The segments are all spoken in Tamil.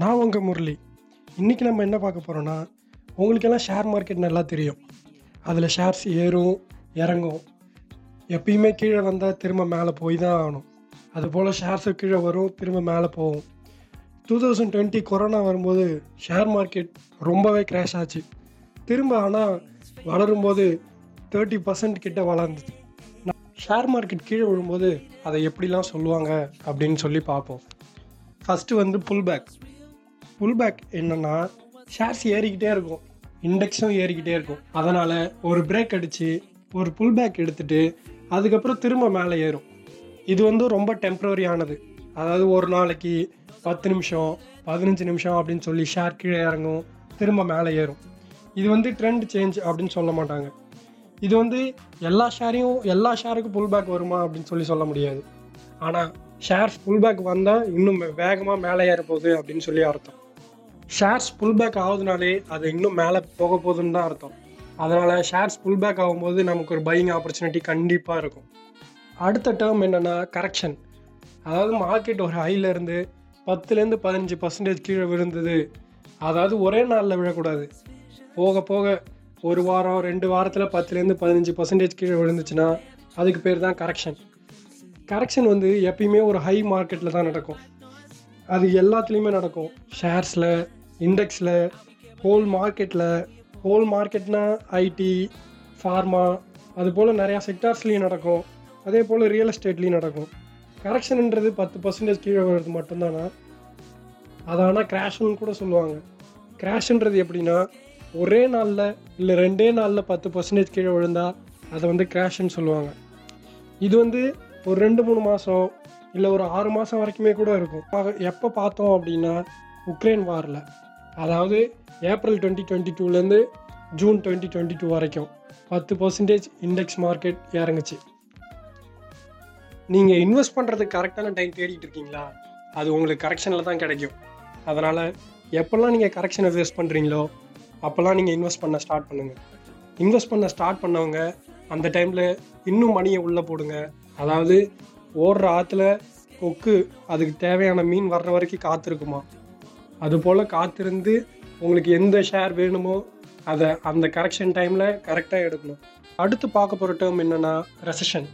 நான் உங்கள் முரளி. இன்றைக்கி நம்ம என்ன பார்க்க போகிறோன்னா உங்களுக்கெல்லாம் ஷேர் மார்க்கெட் நல்லா தெரியும். அதில் ஷேர்ஸ் ஏறும் இறங்கும். எப்பயுமே கீழே வந்தால் திரும்ப மேலே போய் தான் ஆகணும். அதுபோல் ஷேர்ஸு கீழே வரும் திரும்ப மேலே போகும். டூ தௌசண்ட் டுவெண்ட்டி கொரோனா வரும்போது ஷேர் மார்க்கெட் ரொம்பவே கிராஷ் ஆச்சு. திரும்ப ஆனால் வளரும்போது தேர்ட்டி பர்சன்ட் கிட்ட வளர்ந்துச்சு. ஷேர் மார்க்கெட் கீழே விழும்போது அதை எப்படிலாம் சொல்லுவாங்க அப்படின்னு சொல்லி பார்ப்போம். ஃபஸ்ட்டு வந்து புல் பேக் புல் பேக் என்னன்னா ஷேர்ஸ் ஏறிக்கிட்டே இருக்கும். இண்டெக்ஸும் ஏறிக்கிட்டே இருக்கும். அதனால் ஒரு பிரேக் அடித்து ஒரு புல் பேக் எடுத்துட்டு அதுக்கப்புறம் திரும்ப மேலே ஏறும். இது வந்து ரொம்ப டெம்ப்ரவரியானது அதாவது ஒரு நாளைக்கு பத்து நிமிஷம் பதினஞ்சு நிமிஷம் அப்படின்னு சொல்லி ஷேர் கீழே இறங்கும் திரும்ப மேலே ஏறும். இது வந்து ட்ரெண்ட் சேஞ்ச் அப்படின்னு சொல்ல மாட்டாங்க. இது வந்து எல்லா ஷேரையும் எல்லா ஷேருக்கும் புல் பேக் வருமா அப்படின்னு சொல்லி சொல்ல முடியாது. ஆனால் ஷேர்ஸ் புல் பேக் வந்தால் இன்னும் வேகமாக மேலே ஏற போகுது அப்படின்னு சொல்லி அர்த்தம். ஷேர்ஸ் புல் பேக் ஆகுதுனாலே அது இன்னும் மேலே போக போகுதுன்னு தான் அர்த்தம். அதனால் ஷேர்ஸ் புல் பேக் ஆகும்போது நமக்கு ஒரு பையிங் ஆப்பர்ச்சுனிட்டி கண்டிப்பாக இருக்கும். அடுத்த டேர்ம் என்னென்னா கரெக்ஷன் அதாவது மார்க்கெட் ஒரு ஹையிலேருந்து பத்துலேருந்து பதினஞ்சு பர்சன்டேஜ் கீழே விழுந்தது. அதாவது ஒரே நாளில் விழக்கூடாது. போக போக ஒரு வாரம் ரெண்டு வாரத்தில் பத்துலேருந்து பதினஞ்சு பர்சன்டேஜ் கீழே விழுந்துச்சுன்னா அதுக்கு பேர் தான் கரெக்ஷன் கரெக்ஷன் வந்து எப்பயுமே ஒரு ஹை மார்க்கெட்டில் தான் நடக்கும். அது எல்லாத்துலேயுமே நடக்கும். ஷேர்ஸில் இண்டெக்ஸில் ஹோல் மார்க்கெட்டில் ஹோல் மார்க்கெட்னா ஐடி ஃபார்மா அது போல் நிறையா செக்டார்ஸ்லேயும் நடக்கும். அதே போல் ரியல் எஸ்டேட்லேயும் நடக்கும். கரெக்ஷன்ன்றது பத்து பர்சன்டேஜ் கீழே வர்றது மட்டும்தானா? அது ஆனால் கிராஷ்னு கூட சொல்லுவாங்க. கிராஷ்ன்றது எப்படின்னா ஒரே நாளில் இல்லை ரெண்டே நாளில் பத்து பர்சன்டேஜ் கீழே விழுந்தால் அதை வந்து கிராஷ்னு சொல்லுவாங்க. இது வந்து ஒரு ரெண்டு மூணு மாதம் இல்லை ஒரு ஆறு மாதம் வரைக்குமே கூட இருக்கும். எப்போ பார்த்தோம் அப்படின்னா உக்ரைன் வாரில் அதாவது ஏப்ரல் டுவெண்ட்டி டுவெண்ட்டி டூலேருந்து ஜூன் டுவெண்ட்டி டுவெண்ட்டி டூ வரைக்கும் பத்து பர்சன்டேஜ் இண்டெக்ஸ் மார்க்கெட் இறங்குச்சு நீங்கள் இன்வெஸ்ட் பண்ணுறதுக்கு கரெக்டான டைம் தேடிட்டு இருக்கீங்களா? அது உங்களுக்கு கரெக்ஷனில் தான் கிடைக்கும். அதனால் எப்போல்லாம் நீங்கள் கரெக்ஷனை ஃபேஸ் பண்ணுறீங்களோ அப்போல்லாம் நீங்கள் இன்வெஸ்ட் பண்ண ஸ்டார்ட் பண்ணுங்கள் இன்வெஸ்ட் பண்ண ஸ்டார்ட் பண்ணவங்க அந்த டைமில் இன்னும் மணியை உள்ளே போடுங்க. அதாவது ஓடுற ஆற்றுல கொக்கு அதுக்கு தேவையான மீன் வர்ற வரைக்கும் காத்திருக்குமா? அதுபோல் காத்திருந்து உங்களுக்கு எந்த ஷேர் வேணுமோ அதை அந்த கரெக்ஷன் டைமில் கரெக்டாக எடுக்கணும். அடுத்து பார்க்க போகிற டேர்ம் என்னென்னா ரெசஷன்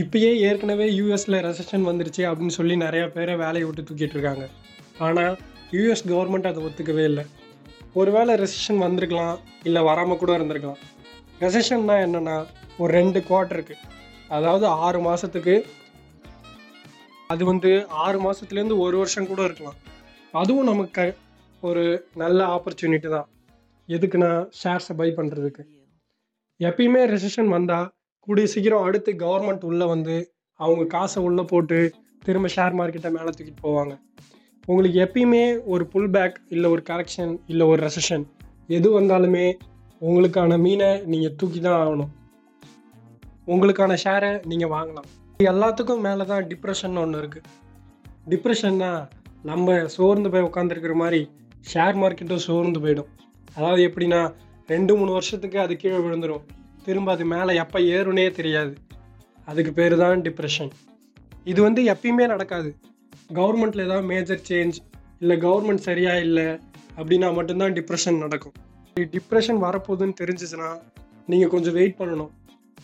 இப்பயே ஏற்கனவே யூஎஸில் ரெசஷன் வந்துருச்சு அப்படின்னு சொல்லி நிறையா பேரை வேலையை விட்டு தூக்கிட்டு இருக்காங்க. ஆனால் யூஎஸ் கவர்மெண்ட் அதை ஒத்துக்கவே இல்லை. ஒருவேளை ரெசஷன் வந்திருக்கலாம் இல்லை வராமல் கூட இருந்திருக்கலாம். ரெசஷன்னா என்னென்னா ஒரு ரெண்டு குவார்ட்டருக்கு அதாவது ஆறு மாதத்துக்கு அது வந்து ஆறு மாதத்துலேருந்து ஒரு வருஷம் கூட இருக்கலாம். அதுவும் நமக்கு ஒரு நல்ல ஆப்பர்ச்சுனிட்டி தான். எதுக்குன்னா ஷேர்ஸை பை பண்ணுறதுக்கு எப்பயுமே ரெசிஷன் வந்தால் கூடிய சீக்கிரம் அடுத்து கவர்மெண்ட் உள்ளே வந்து அவங்க காசை உள்ளே போட்டு திரும்ப ஷேர் மார்க்கெட்டை மேலே தூக்கிட்டு போவாங்க. உங்களுக்கு எப்பயுமே ஒரு புல் பேக் இல்லை ஒரு கரெக்ஷன் இல்லை ஒரு ரெசஷன் எது வந்தாலுமே உங்களுக்கான மீனை நீங்கள் தூக்கி தான் ஆகணும். உங்களுக்கான ஷேரை நீங்கள் வாங்கலாம். இது எல்லாத்துக்கும் மேலே தான் டிப்ரெஷன் ஒன்று இருக்குது டிப்ரெஷன்னா நம்ம சோர்ந்து போய் உட்காந்துருக்கிற மாதிரி ஷேர் மார்க்கெட்டும் சோர்ந்து போயிடும். அதாவது எப்படின்னா ரெண்டு மூணு வருஷத்துக்கு அது கீழே விழுந்துடும் திரும்ப அது மேலே எப்போ ஏறுனே தெரியாது. அதுக்கு பேர் தான் டிப்ரெஷன் இது வந்து எப்பயுமே நடக்காது. கவர்மெண்ட்டில் ஏதாவது மேஜர் சேஞ்ச் இல்லை கவர்மெண்ட் சரியாக இல்லை அப்படின்னா மட்டும்தான் டிப்ரெஷன் நடக்கும். டிப்ரெஷன் வரப்போகுதுன்னு தெரிஞ்சிச்சுன்னா நீங்கள் கொஞ்சம் வெயிட் பண்ணணும்.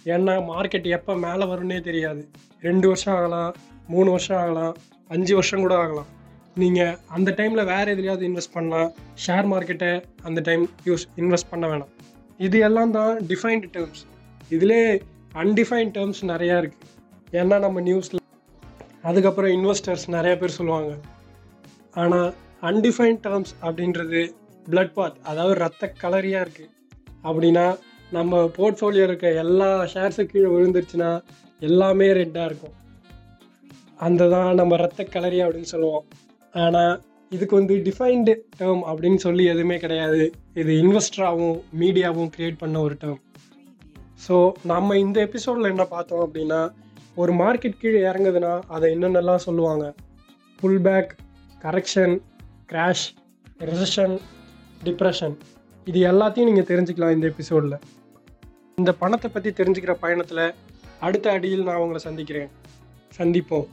ஏன்னா மார்க்கெட் எப்போ மேலே வரும்னே தெரியாது. ரெண்டு வருஷம் ஆகலாம் மூணு வருஷம் ஆகலாம் அஞ்சு வருஷம் கூட ஆகலாம். நீங்கள் அந்த டைமில் வேறு எதுலையாவது இன்வெஸ்ட் பண்ணலாம் ஷேர் மார்க்கெட்டை அந்த டைம் யூஸ் இன்வெஸ்ட் பண்ண வேணாம். இது எல்லாம் தான் டிஃபைன்டு டேர்ம்ஸ் இதிலே அன்டிஃபைன்ட் டேர்ம்ஸ் நிறையா இருக்குது ஏன்னா நம்ம நியூஸில் அதுக்கப்புறம் இன்வெஸ்டர்ஸ் நிறையா பேர் சொல்லுவாங்க. ஆனால் அன்டிஃபைன்ட் டேர்ம்ஸ் அப்படின்றது பிளட் பாத் அதாவது ரத்த கலரியாக இருக்குது அப்படின்னா நம்ம போர்ட்ஃபோலியோ இருக்க எல்லா ஷேர்ஸும் கீழே விழுந்துருச்சுன்னா எல்லாமே ரெட்டாக இருக்கும். அந்த தான் நம்ம ரத்த கலரி அப்படின்னு சொல்லுவோம். ஆனால் இதுக்கு வந்து டிஃபைன்டு டேர்ம் அப்படின்னு சொல்லி எதுவுமே கிடையாது. இது இன்வெஸ்டராகவும் மீடியாவும் க்ரியேட் பண்ண ஒரு டேர்ம் ஸோ நம்ம இந்த எபிசோடில் என்ன பார்த்தோம் அப்படின்னா ஒரு மார்க்கெட் கீழே இறங்குதுன்னா அதை என்னென்னலாம் சொல்லுவாங்க? Pullback correction crash recession depression இது எல்லாத்தையும் நீங்கள் தெரிஞ்சுக்கலாம் இந்த எபிசோடில் இந்த பணத்தை பற்றி தெரிஞ்சுக்கிற பயணத்தில் அடுத்த அடியில் நான் உங்களை சந்திக்கிறேன். சந்திப்போம்.